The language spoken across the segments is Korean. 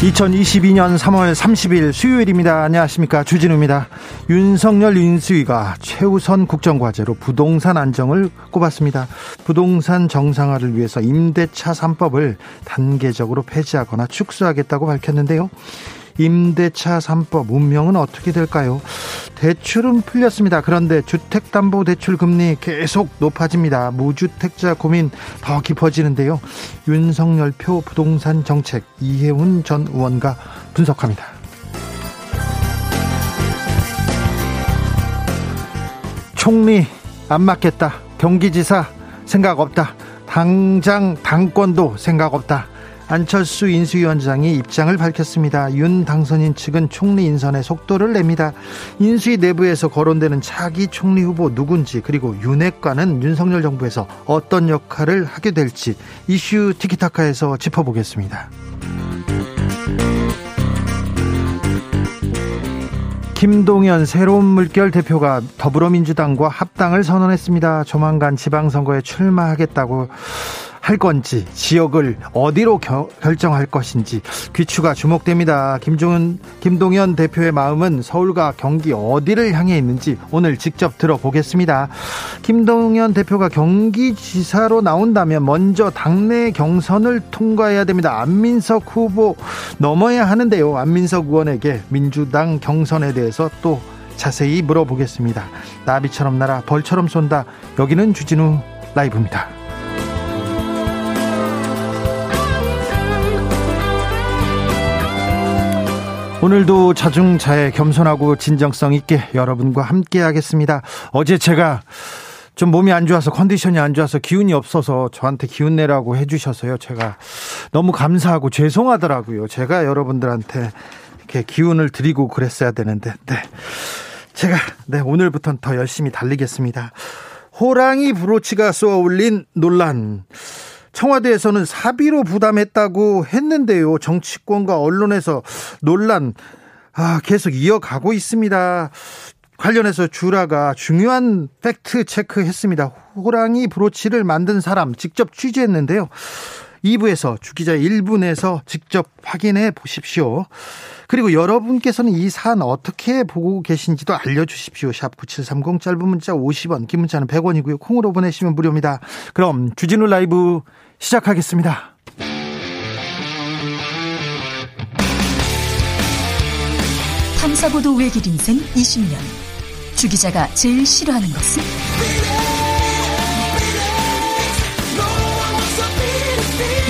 2022년 3월 30일 수요일입니다. 안녕하십니까. 주진우입니다. 윤석열 인수위가 최우선 국정과제로 부동산 안정을 꼽았습니다. 부동산 정상화를 위해서 임대차 3법을 단계적으로 폐지하거나 축소하겠다고 밝혔는데요. 임대차 3법 운명은 어떻게 될까요? 대출은 풀렸습니다. 그런데 주택담보대출 금리 계속 높아집니다. 무주택자 고민 더 깊어지는데요. 윤석열 표 부동산 정책 이해훈 전 의원과 분석합니다. 총리 안 맞겠다. 경기지사 생각 없다. 당장 당권도 생각 없다. 안철수 인수위원장이 입장을 밝혔습니다. 윤 당선인 측은 총리 인선에 속도를 냅니다. 인수위 내부에서 거론되는 차기 총리 후보 누군지 그리고 윤핵관은 윤석열 정부에서 어떤 역할을 하게 될지 이슈 티키타카에서 짚어보겠습니다. 김동연 새로운 물결 대표가 더불어민주당과 합당을 선언했습니다. 조만간 지방선거에 출마하겠다고 할 건지 지역을 어디로 겨, 결정할 것인지 귀추가 주목됩니다. 김종은 김동연 대표의 마음은 서울과 경기 어디를 향해 있는지 오늘 직접 들어보겠습니다. 김동연 대표가 경기지사로 나온다면 먼저 당내 경선을 통과해야 됩니다. 안민석 후보 넘어야 하는데요. 안민석 의원에게 민주당 경선에 대해서 또 자세히 물어보겠습니다. 나비처럼 날아 벌처럼 쏜다. 여기는 주진우 라이브입니다. 오늘도 자중자애 겸손하고 진정성 있게 여러분과 함께 하겠습니다. 어제 제가 좀 몸이 안 좋아서 컨디션이 안 좋아서 기운이 없어서 저한테 기운 내라고 해주셔서요. 제가 너무 감사하고 죄송하더라고요. 제가 여러분들한테 이렇게 기운을 드리고 그랬어야 되는데, 네. 제가, 네, 오늘부터는 더 열심히 달리겠습니다. 호랑이 브로치가 쏘아 올린 논란. 청와대에서는 사비로 부담했다고 했는데요. 정치권과 언론에서 논란 아, 계속 이어가고 있습니다. 관련해서 주라가 중요한 팩트 체크했습니다. 호랑이 브로치를 만든 사람 직접 취재했는데요. 2부에서 주기자 1분에서 직접 확인해 보십시오. 그리고 여러분께서는 이 사안 어떻게 보고 계신지도 알려주십시오. 샵 9730 짧은 문자 50원, 긴 문자는 100원이고요. 콩으로 보내시면 무료입니다. 그럼 주진우 라이브 시작하겠습니다. 탐사보도 외길 인생 20년. 주 기자가 제일 싫어하는 것은?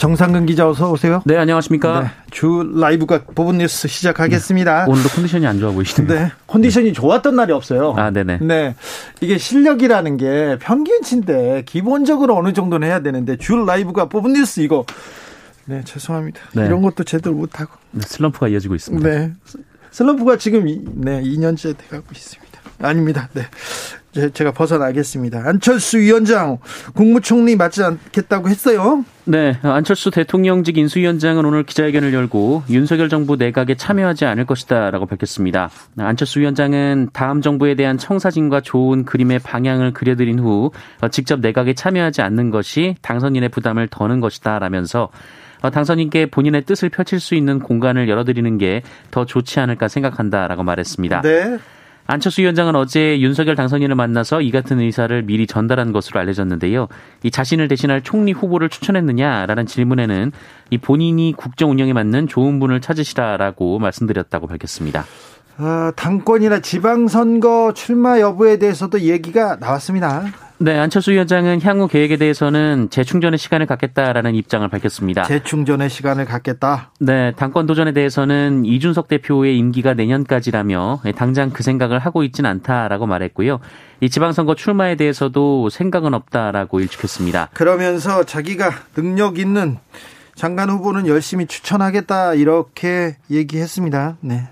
정상근 기자 어서 오세요. 네, 안녕하십니까. 네, 주 라이브가 뽑은 뉴스 시작하겠습니다. 네, 오늘도 컨디션이 안 좋아 보이시네요. 네, 컨디션이 좋았던 날이 없어요. 아, 네네. 네, 이게 실력이라는 게 평균치인데 기본적으로 어느 정도는 해야 되는데 주 라이브가 뽑은 뉴스 이거 네, 죄송합니다. 네. 이런 것도 제대로 못하고. 네, 슬럼프가 이어지고 있습니다. 네. 슬럼프가 지금 네, 2년째 돼가고 있습니다. 아닙니다. 네. 제가 벗어나겠습니다. 안철수 위원장 국무총리 맞지 않겠다고 했어요. 네, 안철수 대통령직 인수위원장은 오늘 기자회견을 열고 윤석열 정부 내각에 참여하지 않을 것이다라고 밝혔습니다. 안철수 위원장은 다음 정부에 대한 청사진과 좋은 그림의 방향을 그려드린 후 직접 내각에 참여하지 않는 것이 당선인의 부담을 더는 것이다라면서 당선인께 본인의 뜻을 펼칠 수 있는 공간을 열어드리는 게 더 좋지 않을까 생각한다라고 말했습니다. 네. 안철수 위원장은 어제 윤석열 당선인을 만나서 이 같은 의사를 미리 전달한 것으로 알려졌는데요. 이 자신을 대신할 총리 후보를 추천했느냐라는 질문에는 이 본인이 국정 운영에 맞는 좋은 분을 찾으시라라고 말씀드렸다고 밝혔습니다. 아, 당권이나 지방선거 출마 여부에 대해서도 얘기가 나왔습니다. 네, 안철수 위원장은 향후 계획에 대해서는 재충전의 시간을 갖겠다라는 입장을 밝혔습니다. 재충전의 시간을 갖겠다. 네, 당권 도전에 대해서는 이준석 대표의 임기가 내년까지라며 당장 그 생각을 하고 있진 않다라고 말했고요. 이 지방선거 출마에 대해서도 생각은 없다라고 일축했습니다. 그러면서 자기가 능력 있는 장관 후보는 열심히 추천하겠다 이렇게 얘기했습니다. 네.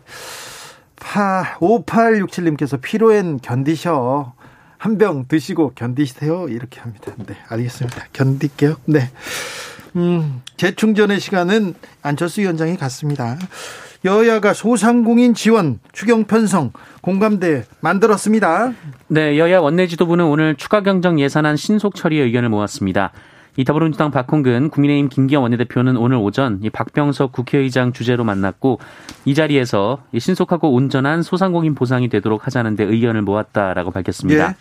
5867님께서 피로엔 견디셔. 한 병 드시고 견디세요. 이렇게 합니다. 네, 알겠습니다. 견딜게요. 네. 음, 재충전의 시간은 안철수 위원장이 갔습니다. 여야가 소상공인 지원, 추경 편성, 공감대 만들었습니다. 네, 여야 원내 지도부는 오늘 추가 경정 예산안 신속 처리의 의견을 모았습니다. 이 더불어민주당 박홍근, 국민의힘 김기현 원내대표는 오늘 오전 이 박병석 국회의장 주재로 만났고 이 자리에서 신속하고 온전한 소상공인 보상이 되도록 하자는 데 의견을 모았다라고 밝혔습니다. 예.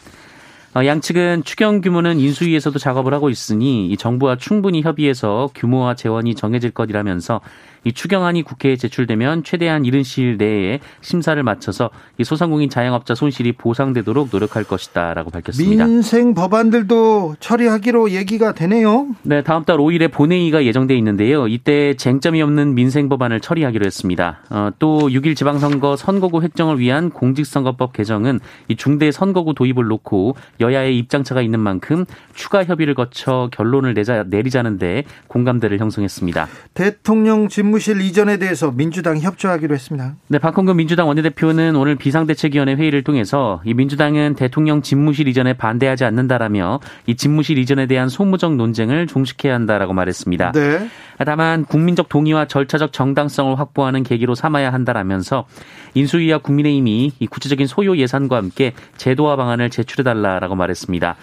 어, 양측은 추경 규모는 인수위에서도 작업을 하고 있으니 이 정부와 충분히 협의해서 규모와 재원이 정해질 것이라면서 이 추경안이 국회에 제출되면 최대한 이른 시일 내에 심사를 마쳐서 이 소상공인 자영업자 손실이 보상되도록 노력할 것이다라고 밝혔습니다. 민생 법안들도 처리하기로 얘기가 되네요. 네, 다음 달 5일에 본회의가 예정돼 있는데요. 이때 쟁점이 없는 민생 법안을 처리하기로 했습니다. 어, 또 6일 지방선거 선거구 획정을 위한 공직선거법 개정은 이 중대 선거구 도입을 놓고 여야의 입장차가 있는 만큼 추가 협의를 거쳐 결론을 내자, 내리자는데 공감대를 형성했습니다. 대통령 집 집무실 이전에 대해서 민주당이 협조하기로 했습니다. 네, 박홍근 민주당 원내대표는 오늘 비상대책위원회 회의를 통해서 이 민주당은 대통령 집무실 이전에 반대하지 않는다라며 이 집무실 이전에 대한 소무적 논쟁을 종식해야 한다라고 말했습니다. 네. 다만 국민적 동의와 절차적 정당성을 확보하는 계기로 삼아야 한다라면서 인수위와 국민의힘이 이 구체적인 소요 예산과 함께 제도화 방안을 제출해달라라고 말했습니다.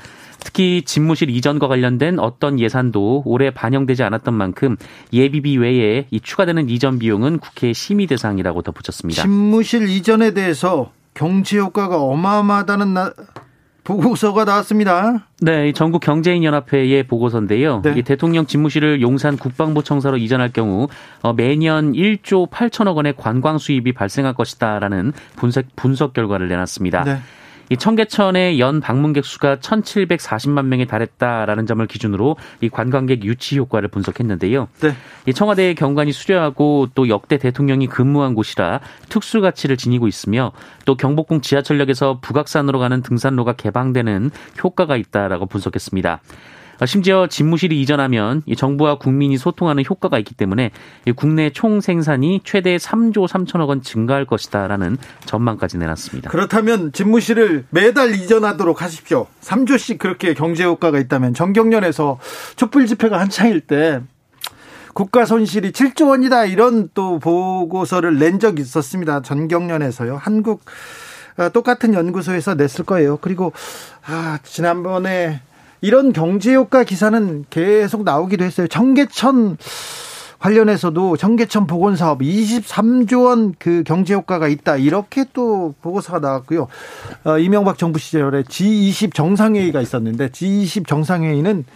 특히 집무실 이전과 관련된 어떤 예산도 올해 반영되지 않았던 만큼 예비비 외에 이 추가되는 이전 비용은 국회 심의 대상이라고 덧붙였습니다. 집무실 이전에 대해서 경제 효과가 어마어마하다는 나, 보고서가 나왔습니다. 네, 전국 경제인 연합회의 보고서인데요. 네. 이 대통령 집무실을 용산 국방부청사로 이전할 경우 어, 매년 1조 8천억 원의 관광 수입이 발생할 것이다라는 분석 분석 결과를 내놨습니다. 네. 이 청계천의 연 방문객 수가 1,740만 명에 달했다라는 점을 기준으로 이 관광객 유치 효과를 분석했는데요. 네. 이 청와대의 경관이 수려하고 또 역대 대통령이 근무한 곳이라 특수 가치를 지니고 있으며 또 경복궁 지하철역에서 북악산으로 가는 등산로가 개방되는 효과가 있다라고 분석했습니다. 아, 심지어 집무실이 이전하면 정부와 국민이 소통하는 효과가 있기 때문에 국내 총 생산이 최대 3조 3천억 원 증가할 것이다라는 전망까지 내놨습니다. 그렇다면 집무실을 매달 이전하도록 하십시오. 3조씩 그렇게 경제 효과가 있다면 정경련에서 촛불 집회가 한창일 때 국가 손실이 7조 원이다 이런 또 보고서를 낸 적이 있었습니다. 전경련에서요. 한국 아, 똑같은 연구소에서 냈을 거예요. 그리고 아, 지난번에 이런 경제효과 기사는 계속 나오기도 했어요. 청계천 관련해서도 청계천 복원 사업 23조 원 그 경제 효과가 있다. 이렇게 또 보고서가 나왔고요. 어, 이명박 정부 시절에 G20 정상회의가 있었는데 G20 정상회의는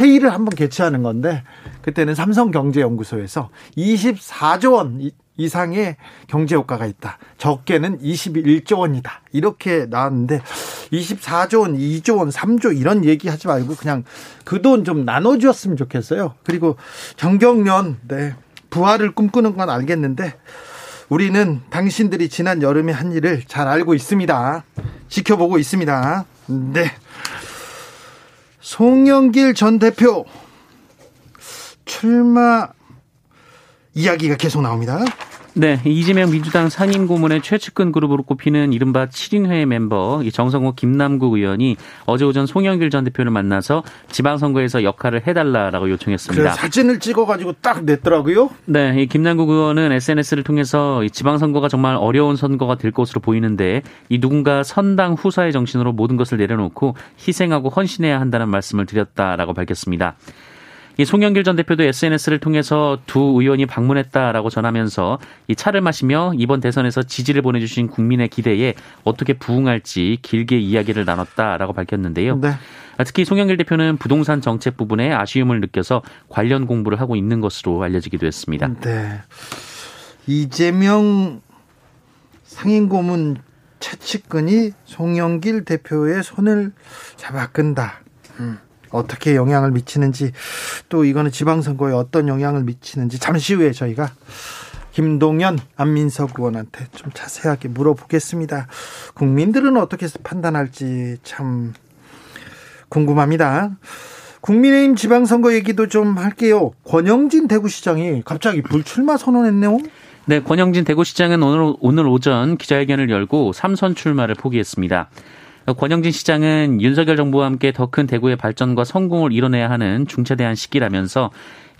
회의를 한번 개최하는 건데 그때는 삼성경제연구소에서 24조 원 이상의 경제 효과가 있다. 적게는 21조 원이다. 이렇게 나왔는데 24조 원, 2조 원, 3조 이런 얘기 하지 말고 그냥 그 돈 좀 나눠 주었으면 좋겠어요. 그리고 정경련 네. 부활을 꿈꾸는 건 알겠는데 우리는 당신들이 지난 여름에 한 일을 잘 알고 있습니다. 지켜보고 있습니다. 네. 송영길 전 대표 출마 이야기가 계속 나옵니다. 네, 이재명 민주당 상임 고문의 최측근 그룹으로 꼽히는 이른바 7인회 멤버 정성호 김남국 의원이 어제 오전 송영길 전 대표를 만나서 지방선거에서 역할을 해달라라고 요청했습니다. 사진을 찍어가지고 딱 냈더라고요. 네, 이 김남국 의원은 SNS를 통해서 지방선거가 정말 어려운 선거가 될 것으로 보이는데 이 누군가 선당 후사의 정신으로 모든 것을 내려놓고 희생하고 헌신해야 한다는 말씀을 드렸다라고 밝혔습니다. 이 송영길 전 대표도 SNS를 통해서 두 의원이 방문했다라고 전하면서 이 차를 마시며 이번 대선에서 지지를 보내주신 국민의 기대에 어떻게 부응할지 길게 이야기를 나눴다라고 밝혔는데요. 네. 특히 송영길 대표는 부동산 정책 부분에 아쉬움을 느껴서 관련 공부를 하고 있는 것으로 알려지기도 했습니다. 네. 이재명 상임고문 최측근이 송영길 대표의 손을 잡아 끈다. 음. 어떻게 영향을 미치는지 또 이거는 지방선거에 어떤 영향을 미치는지 잠시 후에 저희가 김동연 안민석 의원한테 좀 자세하게 물어보겠습니다. 국민들은 어떻게 판단할지 참 궁금합니다. 국민의힘 지방선거 얘기도 좀 할게요. 권영진 대구시장이 갑자기 불출마 선언했네요. 네, 권영진 대구시장은 오늘, 오늘 오전 기자회견을 열고 삼선 출마를 포기했습니다. 권영진 시장은 윤석열 정부와 함께 더 큰 대구의 발전과 성공을 이뤄내야 하는 중차대한 시기라면서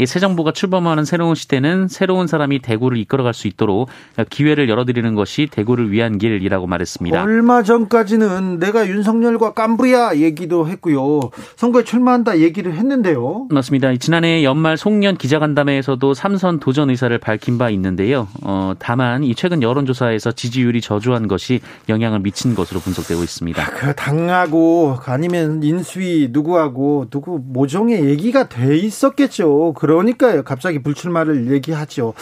새 정부가 출범하는 새로운 시대는 새로운 사람이 대구를 이끌어갈 수 있도록 기회를 열어드리는 것이 대구를 위한 길이라고 말했습니다. 얼마 전까지는 내가 윤석열과 깐부야 얘기도 했고요. 선거에 출마한다 얘기를 했는데요. 맞습니다. 지난해 연말 송년 기자간담회에서도 삼선 도전 의사를 밝힌 바 있는데요. 어, 다만 이 최근 여론조사에서 지지율이 저조한 것이 영향을 미친 것으로 분석되고 있습니다. 그 당하고 아니면 인수위 누구하고 누구 모종의 얘기가 돼 있었겠죠. 그 러니까요. 갑자기 불출마를 얘기하죠.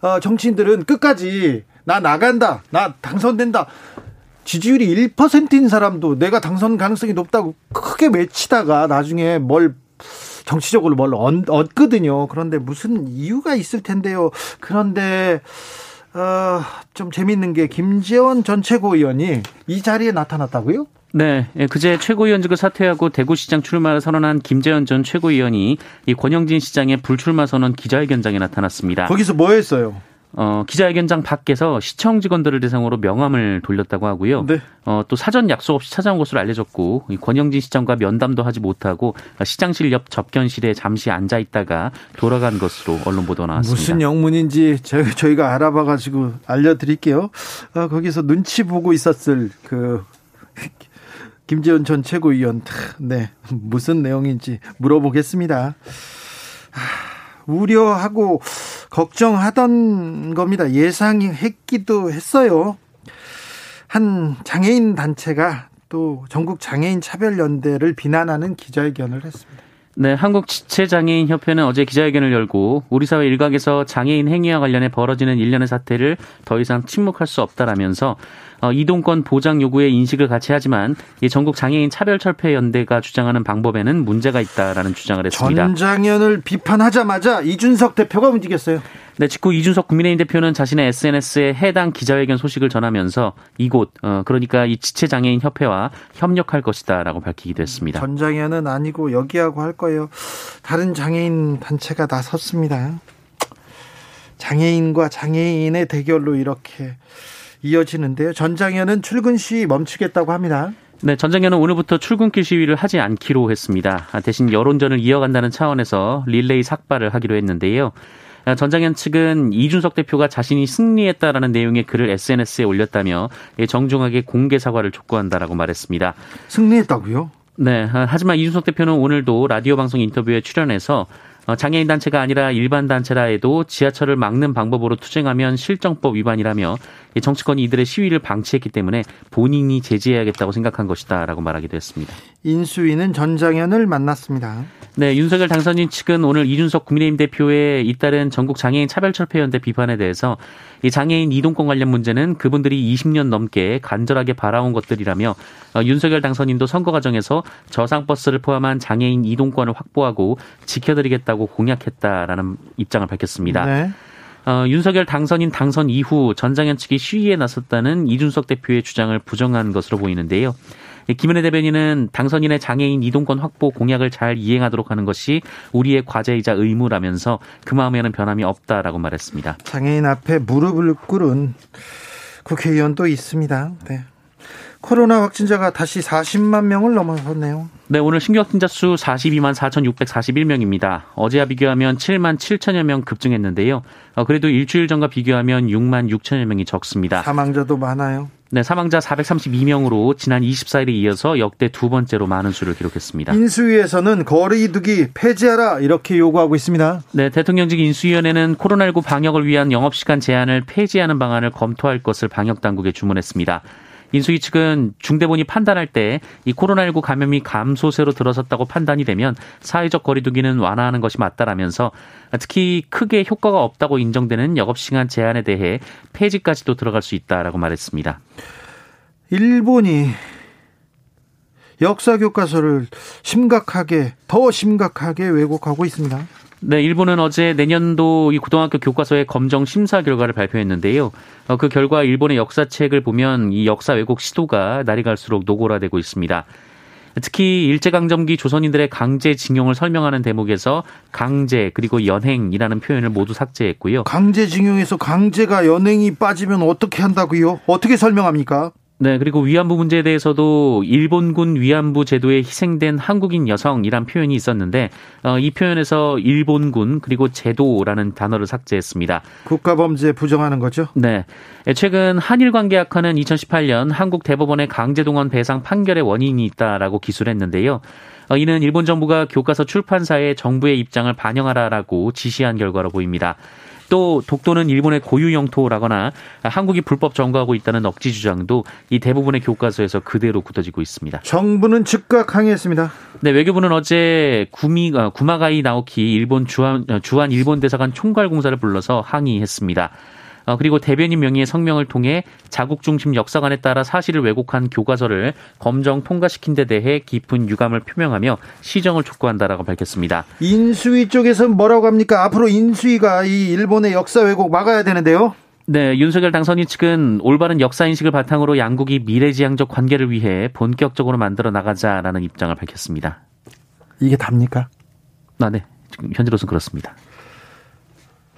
어, 정치인들은 끝까지 나 나간다. 나 당선된다. 지지율이 1%인 사람도 내가 당선 가능성이 높다고 크게 외치다가 나중에 뭘 정치적으로 뭘 얻, 거든요 그런데 무슨 이유가 있을 텐데요. 그런데 어, 좀 재밌는 게 김재원 전 최고위원이 이 자리에 나타났다고요? 네, 예, 그제 최고위원직을 사퇴하고 대구시장 출마를 선언한 김재현 전 최고위원이 이 권영진 시장의 불출마 선언 기자회견장에 나타났습니다. 거기서 뭐 했어요? 어, 기자회견장 밖에서 시청 직원들을 대상으로 명함을 돌렸다고 하고요. 네. 어, 또 사전 약속 없이 찾아온 것으로 알려졌고 이 권영진 시장과 면담도 하지 못하고 시장실 옆 접견실에 잠시 앉아 있다가 돌아간 것으로 언론 보도 나왔습니다. 무슨 영문인지 저희 가 알아봐 가지고 알려드릴게요. 어, 거기서 눈치 보고 있었을 그 김재원 전 최고위원, 네, 무슨 내용인지 물어보겠습니다. 우려하고 걱정하던 겁니다. 예상했기도 했어요. 한 장애인 단체가 또 전국 장애인 차별 연대를 비난하는 기자회견을 했습니다. 네, 한국 지체장애인 협회는 어제 기자회견을 열고 우리 사회 일각에서 장애인 행위와 관련해 벌어지는 일련의 사태를 더 이상 침묵할 수 없다라면서 어, 이동권 보장 요구에 인식을 같이 하지만 이 전국 장애인 차별 철폐 연대가 주장하는 방법에는 문제가 있다라는 주장을 했습니다. 전장현을 비판하자마자 이준석 대표가 움직였어요. 네, 직후 이준석 국민의힘 대표는 자신의 SNS에 해당 기자회견 소식을 전하면서 이곳 어, 그러니까 이 지체 장애인 협회와 협력할 것이다라고 밝히기도 했습니다. 전장현은 아니고 여기하고 할 거예요. 다른 장애인 단체가 나섰습니다. 장애인과 장애인의 대결로 이렇게 이어지는데요. 전장현은 출근 시 멈추겠다고 합니다. 네, 전장현은 오늘부터 출근길 시위를 하지 않기로 했습니다. 대신 여론전을 이어간다는 차원에서 릴레이 삭발을 하기로 했는데요. 전장현 측은 이준석 대표가 자신이 승리했다라는 내용의 글을 SNS에 올렸다며 정중하게 공개 사과를 촉구한다라고 말했습니다. 승리했다고요? 네. 하지만 이준석 대표는 오늘도 라디오 방송 인터뷰에 출연해서 어, 장애인 단체가 아니라 일반 단체라 해도 지하철을 막는 방법으로 투쟁하면 실정법 위반이라며 정치권이 이들의 시위를 방치했기 때문에 본인이 제지해야겠다고 생각한 것이다라고 말하기도 했습니다. 인수위는 전장현을 만났습니다. 네, 윤석열 당선인 측은 오늘 이준석 국민의힘 대표의 잇따른 전국 장애인 차별철폐연대 비판에 대해서 이 장애인 이동권 관련 문제는 그분들이 20년 넘게 간절하게 바라온 것들이라며 어, 윤석열 당선인도 선거 과정에서 저상버스를 포함한 장애인 이동권을 확보하고 지켜드리겠다고 공약했다라는 입장을 밝혔습니다. 네. 어, 윤석열 당선인 당선 이후 전장현 측이 시위에 나섰다는 이준석 대표의 주장을 부정한 것으로 보이는데요. 김은혜 대변인은 당선인의 장애인 이동권 확보 공약을 잘 이행하도록 하는 것이 우리의 과제이자 의무라면서 그 마음에는 변함이 없다라고 말했습니다. 장애인 앞에 무릎을 꿇은 국회의원도 있습니다. 네. 코로나 확진자가 다시 40만 명을 넘어섰네요. 네, 오늘 신규 확진자 수 42만 4,641명입니다. 어제와 비교하면 7만 7천여 명 급증했는데요. 어, 그래도 일주일 전과 비교하면 6만 6천여 명이 적습니다. 사망자도 많아요. 네, 사망자 432명으로 지난 24일에 이어서 역대 두 번째로 많은 수를 기록했습니다. 인수위에서는 거리두기 폐지하라 이렇게 요구하고 있습니다. 네, 대통령직 인수위원회는 코로나19 방역을 위한 영업시간 제한을 폐지하는 방안을 검토할 것을 방역 당국에 주문했습니다. 인수위 측은 중대본이 판단할 때 이 코로나19 감염이 감소세로 들어섰다고 판단이 되면 사회적 거리두기는 완화하는 것이 맞다라면서 특히 크게 효과가 없다고 인정되는 영업시간 제한에 대해 폐지까지도 들어갈 수 있다라고 말했습니다. 일본이 역사 교과서를 심각하게 더 심각하게 왜곡하고 있습니다. 네, 일본은 어제 내년도 이 고등학교 교과서의 검정 심사 결과를 발표했는데요. 어, 그 결과 일본의 역사책을 보면 이 역사 왜곡 시도가 날이 갈수록 노골화되고 있습니다. 특히 일제강점기 조선인들의 강제징용을 설명하는 대목에서 강제 그리고 연행이라는 표현을 모두 삭제했고요. 강제징용에서 강제가 연행이 빠지면 어떻게 한다고요? 어떻게 설명합니까? 네, 그리고 위안부 문제에 대해서도 일본군 위안부 제도에 희생된 한국인 여성이란 표현이 있었는데 어, 이 표현에서 일본군 그리고 제도라는 단어를 삭제했습니다. 국가범죄 부정하는 거죠? 네. 최근 한일 관계 악화는 2018년 한국 대법원의 강제동원 배상 판결의 원인이 있다라고 기술했는데요. 어, 이는 일본 정부가 교과서 출판사에 정부의 입장을 반영하라라고 지시한 결과로 보입니다. 또 독도는 일본의 고유 영토라거나 한국이 불법 점거하고 있다는 억지 주장도 이 대부분의 교과서에서 그대로 굳어지고 있습니다. 정부는 즉각 항의했습니다. 네, 외교부는 어제 구미 어, 구마가이 나오키 일본 주한 주한 일본 대사관 총괄 공사를 불러서 항의했습니다. 어, 그리고 대변인 명의의 성명을 통해 자국 중심 역사관에 따라 사실을 왜곡한 교과서를 검정 통과시킨 데 대해 깊은 유감을 표명하며 시정을 촉구한다라고 밝혔습니다. 인수위 쪽에서 뭐라고 합니까? 앞으로 인수위가 이 일본의 역사 왜곡 막아야 되는데요. 네, 윤석열 당선인 측은 올바른 역사 인식을 바탕으로 양국이 미래지향적 관계를 위해 본격적으로 만들어 나가자라는 입장을 밝혔습니다. 이게 답니까? 아, 네. 지금 현재로서는 그렇습니다.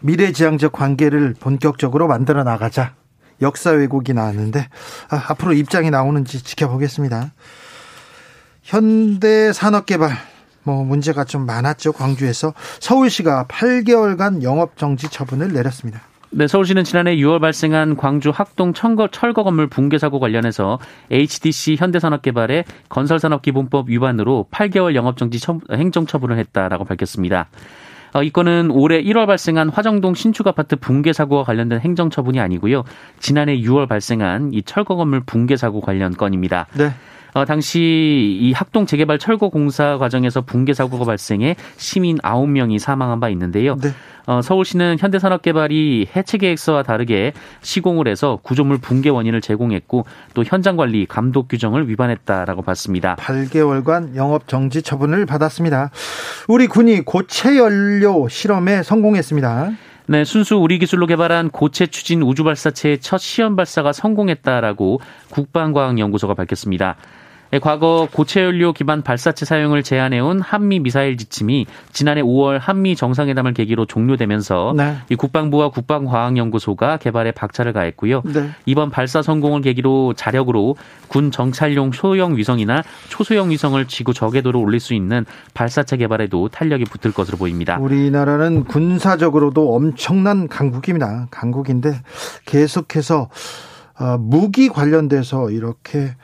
미래지향적 관계를 본격적으로 만들어 나가자. 역사 왜곡이 나왔는데 아, 앞으로 입장이 나오는지 지켜보겠습니다. 현대 산업 개발 뭐 문제가 좀 많았죠. 광주에서 서울시가 8개월간 영업 정지 처분을 내렸습니다. 네, 서울시는 지난해 6월 발생한 광주 학동 철거, 철거 건물 붕괴 사고 관련해서 HDC 현대산업개발의 건설산업기본법 위반으로 8개월 영업정지 행정처분을 했다라고 밝혔습니다. 어, 이 건은 올해 1월 발생한 화정동 신축 아파트 붕괴 사고와 관련된 행정 처분이 아니고요. 지난해 6월 발생한 이 철거 건물 붕괴 사고 관련 건입니다. 네. 어, 당시 이 학동 재개발 철거 공사 과정에서 붕괴 사고가 발생해 시민 9명이 사망한 바 있는데요. 네. 어, 서울시는 현대산업개발이 해체 계획서와 다르게 시공을 해서 구조물 붕괴 원인을 제공했고 또 현장 관리 감독 규정을 위반했다라고 봤습니다. 8개월간 영업 정지 처분을 받았습니다. 우리 군이 고체 연료 실험에 성공했습니다. 네, 순수 우리 기술로 개발한 고체 추진 우주 발사체의 첫 시험 발사가 성공했다라고 국방과학연구소가 밝혔습니다. 네, 과거 고체연료 기반 발사체 사용을 제한해온 한미 미사일 지침이 지난해 5월 한미 정상회담을 계기로 종료되면서 네. 이 국방부와 국방과학연구소가 개발에 박차를 가했고요. 네. 이번 발사 성공을 계기로 자력으로 군 정찰용 소형 위성이나 초소형 위성을 지구 저궤도로 올릴 수 있는 발사체 개발에도 탄력이 붙을 것으로 보입니다. 우리나라는 군사적으로도 엄청난 강국입니다. 강국인데 계속해서 어, 무기 관련돼서 이렇게 아,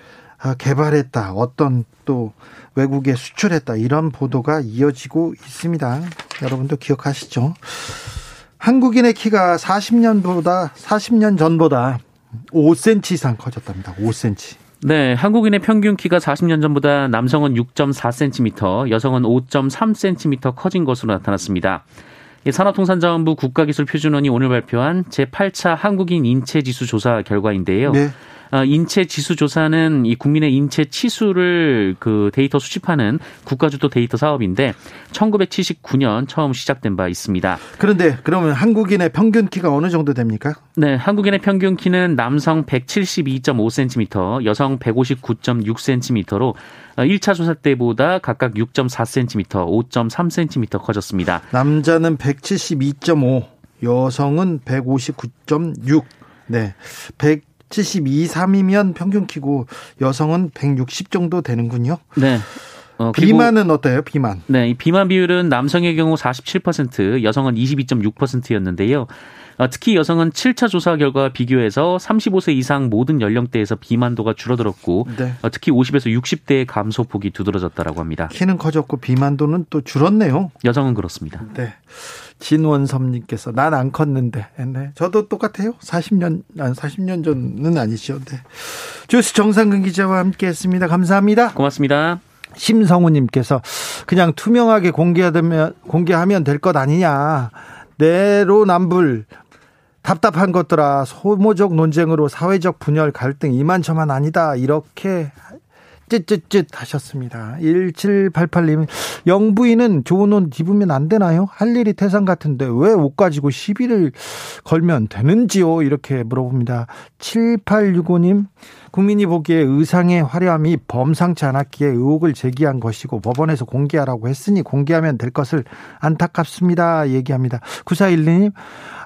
개발했다. 어떤 또 외국에 수출했다. 이런 보도가 이어지고 있습니다. 여러분도 기억하시죠? 한국인의 키가 40년보다 40년 전보다 5cm 이상 커졌답니다. 5cm. 네, 한국인의 평균 키가 40년 전보다 남성은 6.4cm, 여성은 5.3cm 커진 것으로 나타났습니다. 산업통상자원부 국가기술표준원이 오늘 발표한 제8차 한국인 인체지수 조사 결과인데요. 네. 어, 인체 지수 조사는 이 국민의 인체 치수를 그 데이터 수집하는 국가주도 데이터 사업인데 1979년 처음 시작된 바 있습니다. 그런데 그러면 한국인의 평균 키가 어느 정도 됩니까? 네, 한국인의 평균 키는 남성 172.5cm, 여성 159.6cm로 1차 조사 때보다 각각 6.4cm, 5.3cm 커졌습니다. 남자는 172.5, 여성은 159.6. 네. 100 72, 3이면 평균 키고 여성은 160 정도 되는군요. 네. 어, 비만은 어때요? 비만. 네, 이 비만 비율은 남성의 경우 47%, 여성은 22.6%였는데요. 어, 특히 여성은 7차 조사 결과와 비교해서 35세 이상 모든 연령대에서 비만도가 줄어들었고 네. 어, 특히 50에서 60대의 감소폭이 두드러졌다라고 합니다. 키는 커졌고 비만도는 또 줄었네요. 여성은 그렇습니다. 네. 진원섭님께서 난 안 컸는데, 네. 저도 똑같아요. 40년, 난 40년 전은 아니죠. 네. 주스 정상근 기자와 함께했습니다. 감사합니다. 고맙습니다. 심성우님께서 그냥 투명하게 공개하면 공개하면 될 것 아니냐. 내로남불 답답한 것들아 소모적 논쟁으로 사회적 분열 갈등 이만저만 아니다. 이렇게 쯧쯧쯧 하셨습니다. 1788님, 영부인은 좋은 옷 입으면 안 되나요? 할 일이 태산 같은데 왜 옷 가지고 시비를 걸면 되는지요? 이렇게 물어봅니다. 7865님, 국민이 보기에 의상의 화려함이 범상치 않았기에 의혹을 제기한 것이고 법원에서 공개하라고 했으니 공개하면 될 것을 안타깝습니다. 얘기합니다. 9412님,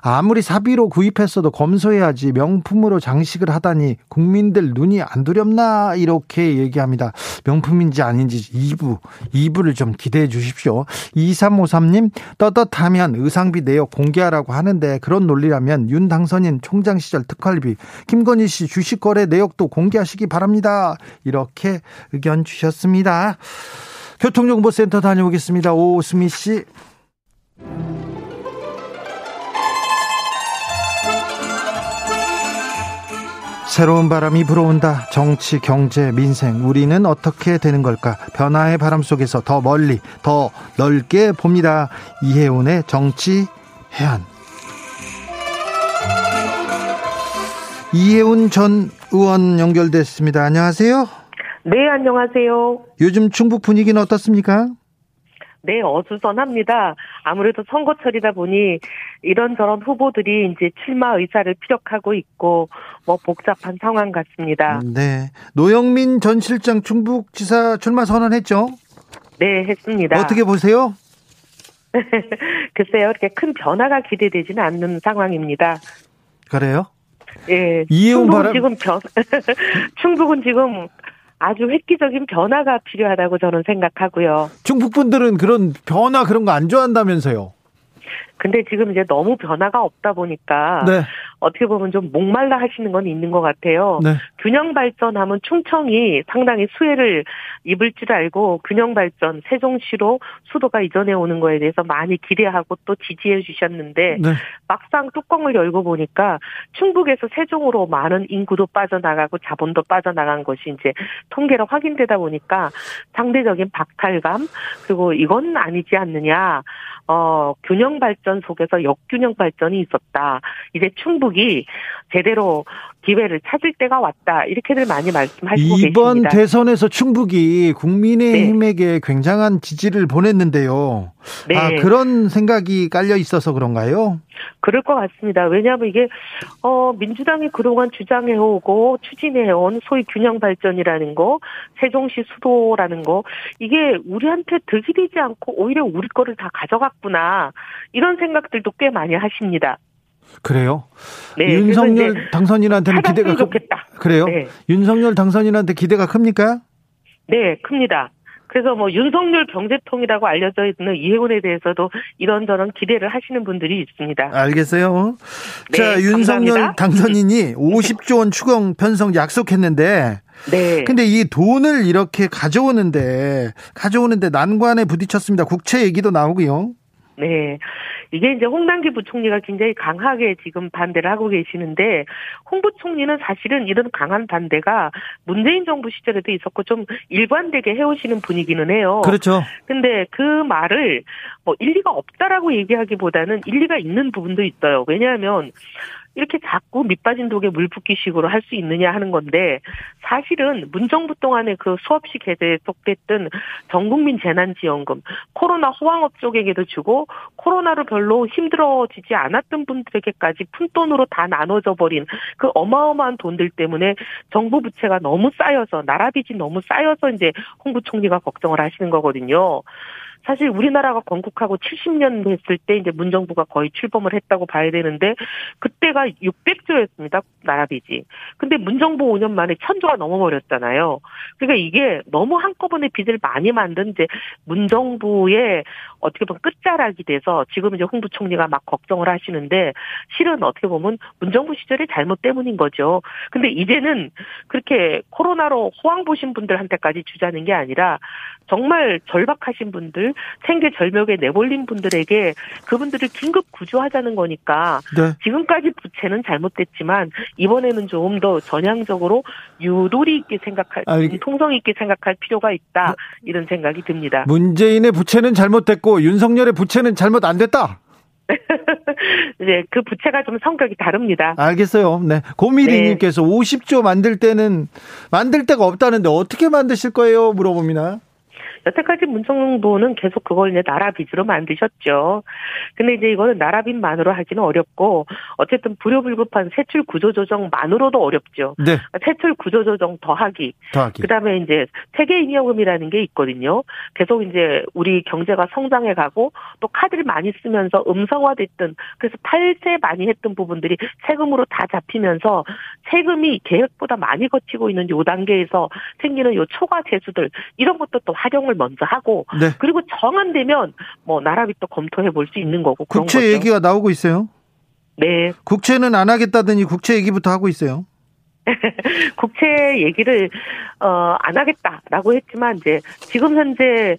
아무리 사비로 구입했어도 검소해야지 명품으로 장식을 하다니 국민들 눈이 안 두렵나 이렇게 얘기합니다. 명품인지 아닌지 2부, 2부를 좀 기대해 주십시오. 2353님 떳떳하면 의상비 내역 공개하라고 하는데 그런 논리라면 윤 당선인 총장 시절 특활비 김건희 씨 주식 거래 내역도 공개하시기 바랍니다. 이렇게 의견 주셨습니다. 교통정보센터 다녀오겠습니다. 오수미 씨. 새로운 바람이 불어온다. 정치, 경제, 민생. 우리는 어떻게 되는 걸까? 변화의 바람 속에서 더 멀리, 더 넓게 봅니다. 이혜훈의 정치 해안. 이혜훈 전 의원 연결됐습니다. 안녕하세요. 네, 안녕하세요. 요즘 충북 분위기는 어떻습니까? 네, 어수선합니다. 아무래도 선거철이다 보니 이런저런 후보들이 이제 출마 의사를 피력하고 있고 뭐 복잡한 상황 같습니다. 네. 노영민 전 실장 충북지사 출마 선언했죠? 네, 했습니다. 어떻게 보세요? 글쎄요, 이렇게 큰 변화가 기대되지는 않는 상황입니다. 그래요? 예. 이해운 바람 지금 변 충북은 지금 아주 획기적인 변화가 필요하다고 저는 생각하고요. 중국 분들은 그런 변화 그런 거 안 좋아한다면서요? 근데 지금 이제 너무 변화가 없다 보니까 네. 어떻게 보면 좀 목말라 하시는 건 있는 것 같아요. 네. 균형 발전하면 충청이 상당히 수혜를 입을 줄 알고 균형 발전 세종시로 수도가 이전해 오는 거에 대해서 많이 기대하고 또 지지해 주셨는데 네. 막상 뚜껑을 열고 보니까 충북에서 세종으로 많은 인구도 빠져나가고 자본도 빠져나간 것이 이제 통계로 확인되다 보니까 상대적인 박탈감 그리고 이건 아니지 않느냐. 어, 균형 발전 속에서 역균형 발전이 있었다. 이제 충북 이 제대로 기회를 찾을 때가 왔다. 이렇게들 많이 말씀하시고 이번 계십니다. 대선에서 충북이 국민의힘에게 네. 굉장한 지지를 보냈는데요. 네. 아, 그런 생각이 깔려 있어서 그런가요? 그럴 것 같습니다. 왜냐하면 이게 어 민주당이 그동안 주장해오고 추진해온 소위 균형 발전이라는 거, 세종시 수도라는 거 이게 우리한테 득이 되지 않고 오히려 우리 거를 다 가져갔구나 이런 생각들도 꽤 많이 하십니다. 그래요? 네, 윤석열 당선인한테는 기대가 좋겠다. 그래요? 네. 윤석열 당선인한테 기대가 큽니까? 네, 큽니다. 그래서 뭐 윤석열 경제통이라고 알려져 있는 이해원에 대해서도 이런저런 기대를 하시는 분들이 있습니다. 알겠어요. 네, 자, 윤석열 감사합니다. 당선인이 50조 원 추경 편성 약속했는데 네. 근데 이 돈을 이렇게 가져오는데 가져오는데 난관에 부딪혔습니다. 국채 얘기도 나오고요. 네. 이게 이제 홍남기 부총리가 굉장히 강하게 지금 반대를 하고 계시는데 홍 부총리는 사실은 이런 강한 반대가 문재인 정부 시절에도 있었고 좀 일관되게 해오시는 분이기는 해요. 그렇죠. 근데 그 말을 뭐 일리가 없다라고 얘기하기보다는 일리가 있는 부분도 있어요. 왜냐하면 이렇게 자꾸 밑빠진 독에 물 붓기식으로 할 수 있느냐 하는 건데 사실은 문정부 동안에 그 수없이 계속됐던 전국민 재난지원금 코로나 호황업 쪽에게도 주고 코로나로 별로 힘들어지지 않았던 분들에게까지 푼돈으로 다 나눠져 버린 그 어마어마한 돈들 때문에 정부 부채가 너무 쌓여서 나라 빚이 너무 쌓여서 이제 홍 부총리가 걱정을 하시는 거거든요. 사실 우리나라가 건국하고 70년 됐을 때 이제 문정부가 거의 출범을 했다고 봐야 되는데 그때가 600조였습니다. 나라 빚이. 근데 문정부 5년 만에 1000조가 넘어버렸잖아요. 그러니까 이게 너무 한꺼번에 빚을 많이 만든 이제 문정부의 어떻게 보면 끝자락이 돼서 지금 이제 홍 부총리가 막 걱정을 하시는데 실은 어떻게 보면 문정부 시절의 잘못 때문인 거죠. 근데 이제는 그렇게 코로나로 호황 보신 분들한테까지 주자는 게 아니라 정말 절박하신 분들, 생계 절벽에 내몰린 분들에게 그분들을 긴급 구조하자는 거니까 네. 지금까지 부채는 잘못됐지만 이번에는 조금 더 전향적으로 유도리 있게 생각할, 알... 통성 있게 생각할 필요가 있다 이런 생각이 듭니다. 문재인의 부채는 잘못됐고 윤석열의 부채는 잘못 안 됐다. 네, 그 부채가 좀 성격이 다릅니다. 알겠어요. 네. 고미리님께서 네. 50조 만들 때는 만들 데가 없다는데 어떻게 만드실 거예요? 물어봅니다. 여태까지 문정부는 계속 그걸 이제 나라 빚으로 만드셨죠. 근데 이제 이거는 나라 빚만으로 하기는 어렵고 어쨌든 불효불급한 세출 구조 조정만으로도 어렵죠. 네. 세출 구조 조정 더하기. 더하기. 그다음에 이제 세계 잉여금이라는 게 있거든요. 계속 이제 우리 경제가 성장해 가고 또 카드를 많이 쓰면서 음성화됐던 그래서 탈세 많이 했던 부분들이 세금으로 다 잡히면서 세금이 계획보다 많이 거치고 있는 요 단계에서 생기는 요 초과 세수들 이런 것도 또 활용을 먼저 하고 네. 그리고 정안되면 뭐 나라빚도 검토해 볼 수 있는 거고 국채 거죠. 얘기가 나오고 있어요. 네. 국채는 안 하겠다더니 국채 얘기부터 하고 있어요. 국채 얘기를 어 안 하겠다라고 했지만 이제 지금 현재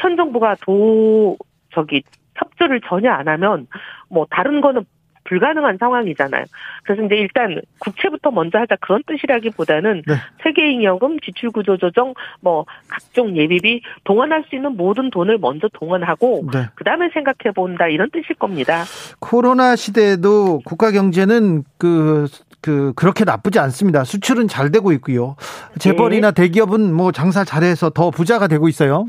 현 정부가 도 저기 협조를 전혀 안 하면 뭐 다른 거는 불가능한 상황이잖아요. 그래서 이제 일단 국채부터 먼저 하자 그런 뜻이라기보다는 네. 세계잉여금, 지출구조조정, 뭐 각종 예비비 동원할 수 있는 모든 돈을 먼저 동원하고 네. 그 다음에 생각해 본다 이런 뜻일 겁니다. 코로나 시대에도 국가 경제는 그, 그 그렇게 나쁘지 않습니다. 수출은 잘 되고 있고요. 재벌이나 네. 대기업은 뭐 장사 잘해서 더 부자가 되고 있어요.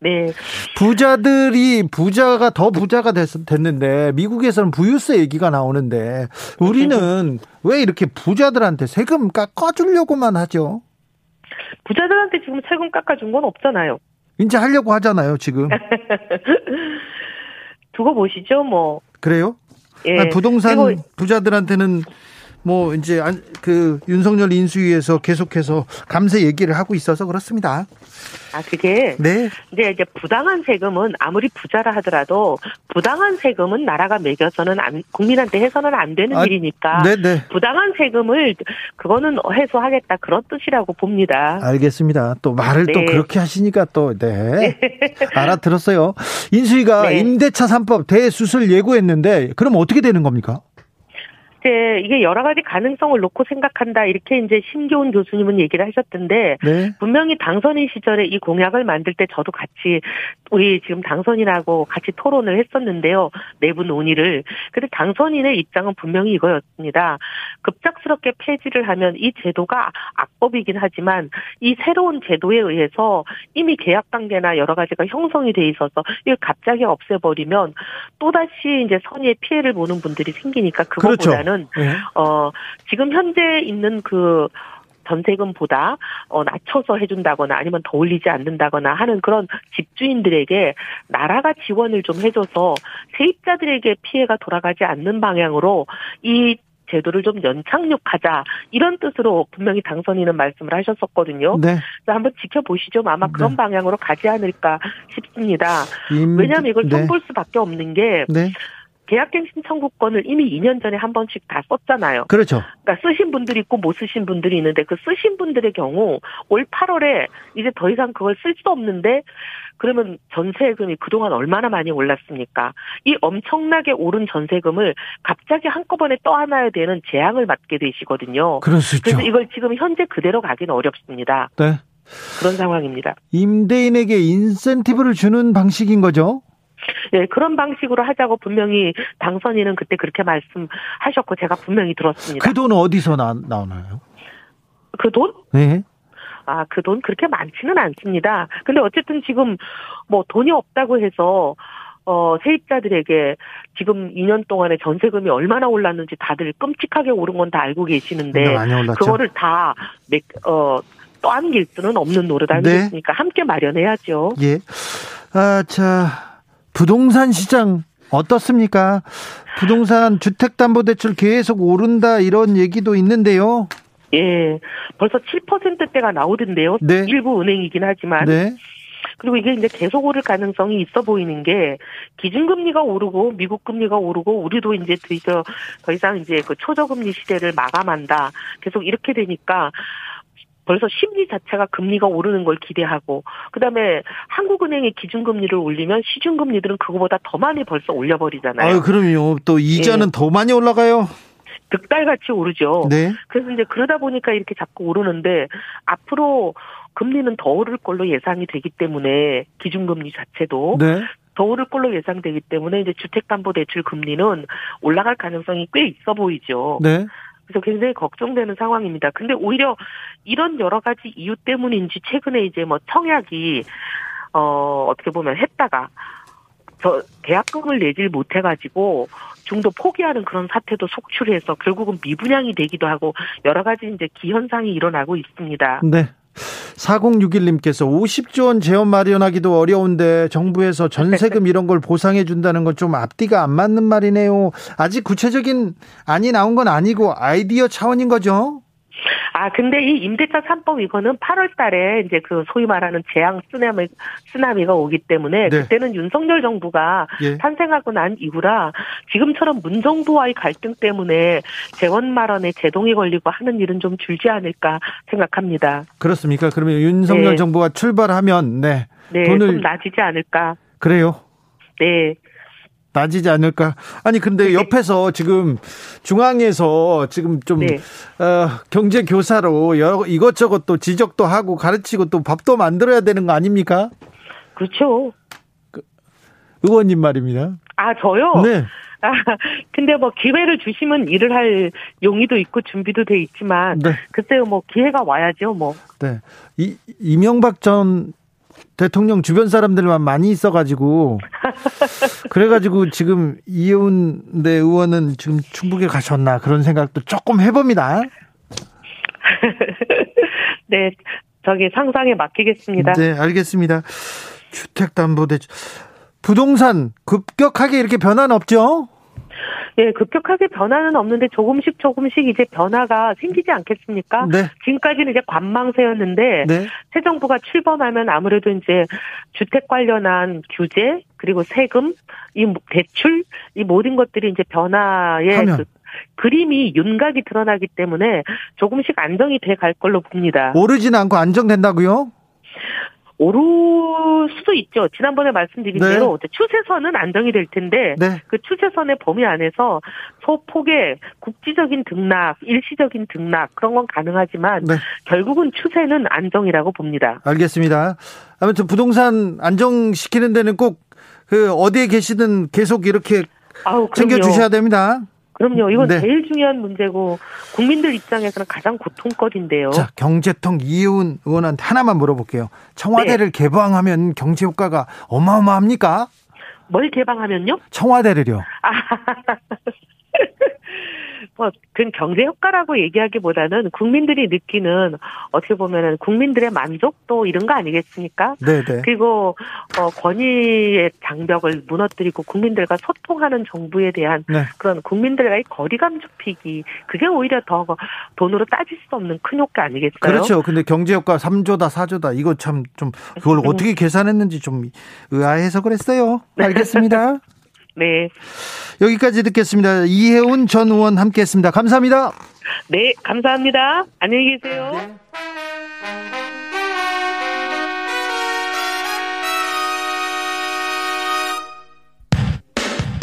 네. 부자들이 부자가 더 부자가 됐, 됐는데 미국에서는 부유세 얘기가 나오는데 우리는 왜 이렇게 부자들한테 세금 깎아주려고만 하죠? 부자들한테 지금 세금 깎아준 건 없잖아요. 이제 하려고 하잖아요, 지금. 두고 보시죠, 뭐. 그래요? 예. 부동산 부자들한테는 뭐 이제 그 윤석열 인수위에서 계속해서 감세 얘기를 하고 있어서 그렇습니다. 아 그게 네. 이제 이제 부당한 세금은 아무리 부자라 하더라도 부당한 세금은 나라가 매겨서는 안 국민한테 해서는 안 되는 아, 일이니까 네네. 네. 부당한 세금을 그거는 해소하겠다 그런 뜻이라고 봅니다. 알겠습니다. 또 말을 네. 또 그렇게 하시니까 또 네 네. 알아들었어요. 인수위가 네. 임대차 3법 대수술 예고했는데 그럼 어떻게 되는 겁니까? 이제 이게 여러 가지 가능성을 놓고 생각한다 이렇게 이제 심교훈 교수님은 얘기를 하셨던데 네. 분명히 당선인 시절에 이 공약을 만들 때 저도 같이 우리 지금 당선인하고 같이 토론을 했었는데요 내부 논의를 근데 당선인의 입장은 분명히 이거였습니다 급작스럽게 폐지를 하면 이 제도가 악법이긴 하지만 이 새로운 제도에 의해서 이미 계약 단계나 여러 가지가 형성이 돼 있어서 이걸 갑자기 없애버리면 또 다시 이제 선의의 피해를 보는 분들이 생기니까 그것보다는 그렇죠. 보면은 네. 어 지금 현재 있는 그 전세금보다 어 낮춰서 해준다거나 아니면 더 올리지 않는다거나 하는 그런 집주인들에게 나라가 지원을 좀 해줘서 세입자들에게 피해가 돌아가지 않는 방향으로 이 제도를 좀 연착륙하자 이런 뜻으로 분명히 당선인은 말씀을 하셨었거든요. 네. 그래서 한번 지켜보시죠. 아마 네. 그런 방향으로 가지 않을까 싶습니다. 임... 왜냐하면 이걸 네. 손볼 수밖에 없는 게 네. 계약갱신 청구권을 이미 2년 전에 한 번씩 다 썼잖아요. 그렇죠. 그러니까 쓰신 분들이 있고 못 쓰신 분들이 있는데 그 쓰신 분들의 경우 올 8월에 이제 더 이상 그걸 쓸 수 없는데 그러면 전세금이 그동안 얼마나 많이 올랐습니까? 이 엄청나게 오른 전세금을 갑자기 한꺼번에 떠안아야 되는 재앙을 맞게 되시거든요. 그럴 수 있죠. 그래서 이걸 지금 현재 그대로 가기는 어렵습니다. 네. 그런 상황입니다. 임대인에게 인센티브를 주는 방식인 거죠? 예, 그런 방식으로 하자고 분명히 당선인은 그때 그렇게 말씀하셨고 제가 분명히 들었습니다. 그돈 어디서 나, 나오나요? 그 돈? 네. 아, 그 돈 그렇게 많지는 않습니다. 근데 어쨌든 지금 뭐 돈이 없다고 해서 어, 세입자들에게 지금 2년 동안에 전세금이 얼마나 올랐는지 다들 끔찍하게 오른 건 다 알고 계시는데 그거를 다 어, 떠안길 수는 없는 노릇 아니겠습니까? 네. 함께 마련해야죠. 예. 아, 자, 부동산 시장 어떻습니까? 부동산 주택담보대출 계속 오른다 이런 얘기도 있는데요. 예, 벌써 7%대가 나오던데요. 네. 일부 은행이긴 하지만. 네. 그리고 이게 이제 계속 오를 가능성이 있어 보이는 게 기준금리가 오르고 미국 금리가 오르고 우리도 이제 더, 더 이상 이제 그 초저금리 시대를 마감한다. 계속 이렇게 되니까 벌써 심리 자체가 금리가 오르는 걸 기대하고 그다음에 한국은행이 기준금리를 올리면 시중금리들은 그거보다 더 많이 벌써 올려버리잖아요. 아, 그럼요. 또 이자는 예. 더 많이 올라가요. 득달같이 오르죠. 네. 그래서 이제 그러다 보니까 이렇게 자꾸 오르는데 앞으로 금리는 더 오를 걸로 예상이 되기 때문에 기준금리 자체도 네. 더 오를 걸로 예상되기 때문에 이제 주택담보대출 금리는 올라갈 가능성이 꽤 있어 보이죠. 네. 그래서 굉장히 걱정되는 상황입니다. 근데 오히려 이런 여러 가지 이유 때문인지 최근에 이제 뭐 청약이 어 어떻게 보면 했다가 저 계약금을 내질 못해가지고 중도 포기하는 그런 사태도 속출해서 결국은 미분양이 되기도 하고 여러 가지 이제 기현상이 일어나고 있습니다. 네. 4061님께서 50조 원 재원 마련하기도 어려운데 정부에서 전세금 이런 걸 보상해 준다는 건 좀 앞뒤가 안 맞는 말이네요. 아직 구체적인 안이 나온 건 아니고 아이디어 차원인 거죠? 아, 근데 이 임대차 3법 이거는 8월 달에 이제 그 소위 말하는 재앙 쓰나미, 쓰나미가 오기 때문에 네. 그때는 윤석열 정부가 예. 탄생하고 난 이후라 지금처럼 문정부와의 갈등 때문에 재원 마련에 제동이 걸리고 하는 일은 좀 줄지 않을까 생각합니다. 그렇습니까? 그러면 윤석열 네. 정부가 출발하면 네. 네, 돈을 좀 낮이지 않을까. 그래요? 네. 낮이지 않을까? 아니 근데 네. 옆에서 지금 중앙에서 지금 좀 네. 어, 경제 교사로 여러 이것저것 또 지적도 하고 가르치고 또 밥도 만들어야 되는 거 아닙니까? 그렇죠. 그, 의원님 말입니다. 아 저요? 네. 아, 근데 뭐 기회를 주시면 일을 할 용의도 있고 준비도 돼 있지만 네. 글쎄요 뭐 기회가 와야죠 뭐. 네. 이 이명박 전 대통령 주변 사람들만 많이 있어가지고 그래가지고 지금 이은대 의원은 지금 충북에 가셨나 그런 생각도 조금 해봅니다. 네, 저기 상상에 맡기겠습니다. 네, 알겠습니다. 주택담보대출 부동산 급격하게 이렇게 변화는 없죠? 예, 급격하게 변화는 없는데 조금씩 조금씩 이제 변화가 생기지 않겠습니까? 네. 지금까지는 이제 관망세였는데 네. 새 정부가 출범하면 아무래도 이제 주택 관련한 규제 그리고 세금, 이 대출 이 모든 것들이 이제 변화의 그 그림이 윤곽이 드러나기 때문에 조금씩 안정이 돼 갈 걸로 봅니다. 오르지는 않고 안정된다고요? 오를 수도 있죠. 지난번에 말씀드린 네. 대로 추세선은 안정이 될 텐데 네. 그 추세선의 범위 안에서 소폭의 국지적인 등락, 일시적인 등락 그런 건 가능하지만 네. 결국은 추세는 안정이라고 봅니다. 알겠습니다. 아무튼 부동산 안정시키는 데는 꼭 그 어디에 계시든 계속 이렇게 아우, 챙겨 주셔야 됩니다. 그럼요. 이건 네. 제일 중요한 문제고 국민들 입장에서는 가장 고통거리인데요. 자, 경제통 이훈 의원한테 하나만 물어볼게요. 청와대를 네. 개방하면 경제 효과가 어마어마합니까? 뭘 개방하면요? 청와대를요. 아, 뭐, 그 경제 효과라고 얘기하기보다는 국민들이 느끼는 어떻게 보면은 국민들의 만족도 이런 거 아니겠습니까? 네네. 네. 그리고 어, 권위의 장벽을 무너뜨리고 국민들과 소통하는 정부에 대한 네. 그런 국민들과의 거리감 좁히기 그게 오히려 더 돈으로 따질 수 없는 큰 효과 아니겠어요? 그렇죠. 근데 경제 효과 3조다 4조다 이거 참 좀 그걸 어떻게 계산했는지 좀 의아해서 그랬어요. 알겠습니다. 네. 여기까지 듣겠습니다. 이혜훈 전 의원 함께 했습니다. 감사합니다. 네, 감사합니다. 안녕히 계세요. 네.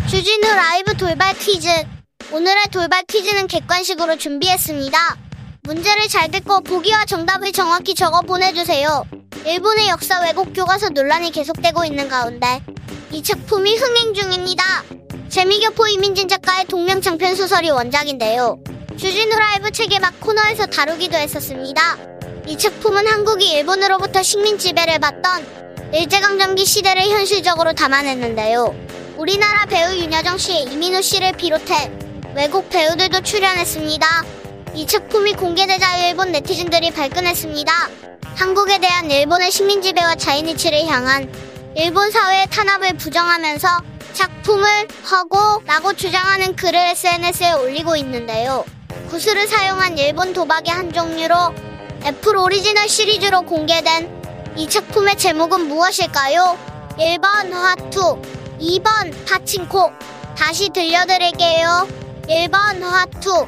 주진우 라이브 돌발 퀴즈. 오늘의 돌발 퀴즈는 객관식으로 준비했습니다. 문제를 잘 듣고 보기와 정답을 정확히 적어 보내주세요. 일본의 역사 왜곡 교과서 논란이 계속되고 있는 가운데 이 작품이 흥행 중입니다. 재미교포 이민진 작가의 동명 장편 소설이 원작인데요. 주진우 라이브 책에막 코너에서 다루기도 했었습니다. 이 작품은 한국이 일본으로부터 식민 지배를 받던 일제강점기 시대를 현실적으로 담아냈는데요. 우리나라 배우 윤여정 씨, 이민호 씨를 비롯해 외국 배우들도 출연했습니다. 이 작품이 공개되자 일본 네티즌들이 발끈했습니다. 한국에 대한 일본의 식민 지배와 자이니치를 향한 일본 사회의 탄압을 부정하면서 작품을 허구라고 주장하는 글을 SNS에 올리고 있는데요. 구슬을 사용한 일본 도박의 한 종류로 애플 오리지널 시리즈로 공개된 이 작품의 제목은 무엇일까요? 1번 화투, 2번 파친코. 다시 들려드릴게요. 1번 화투,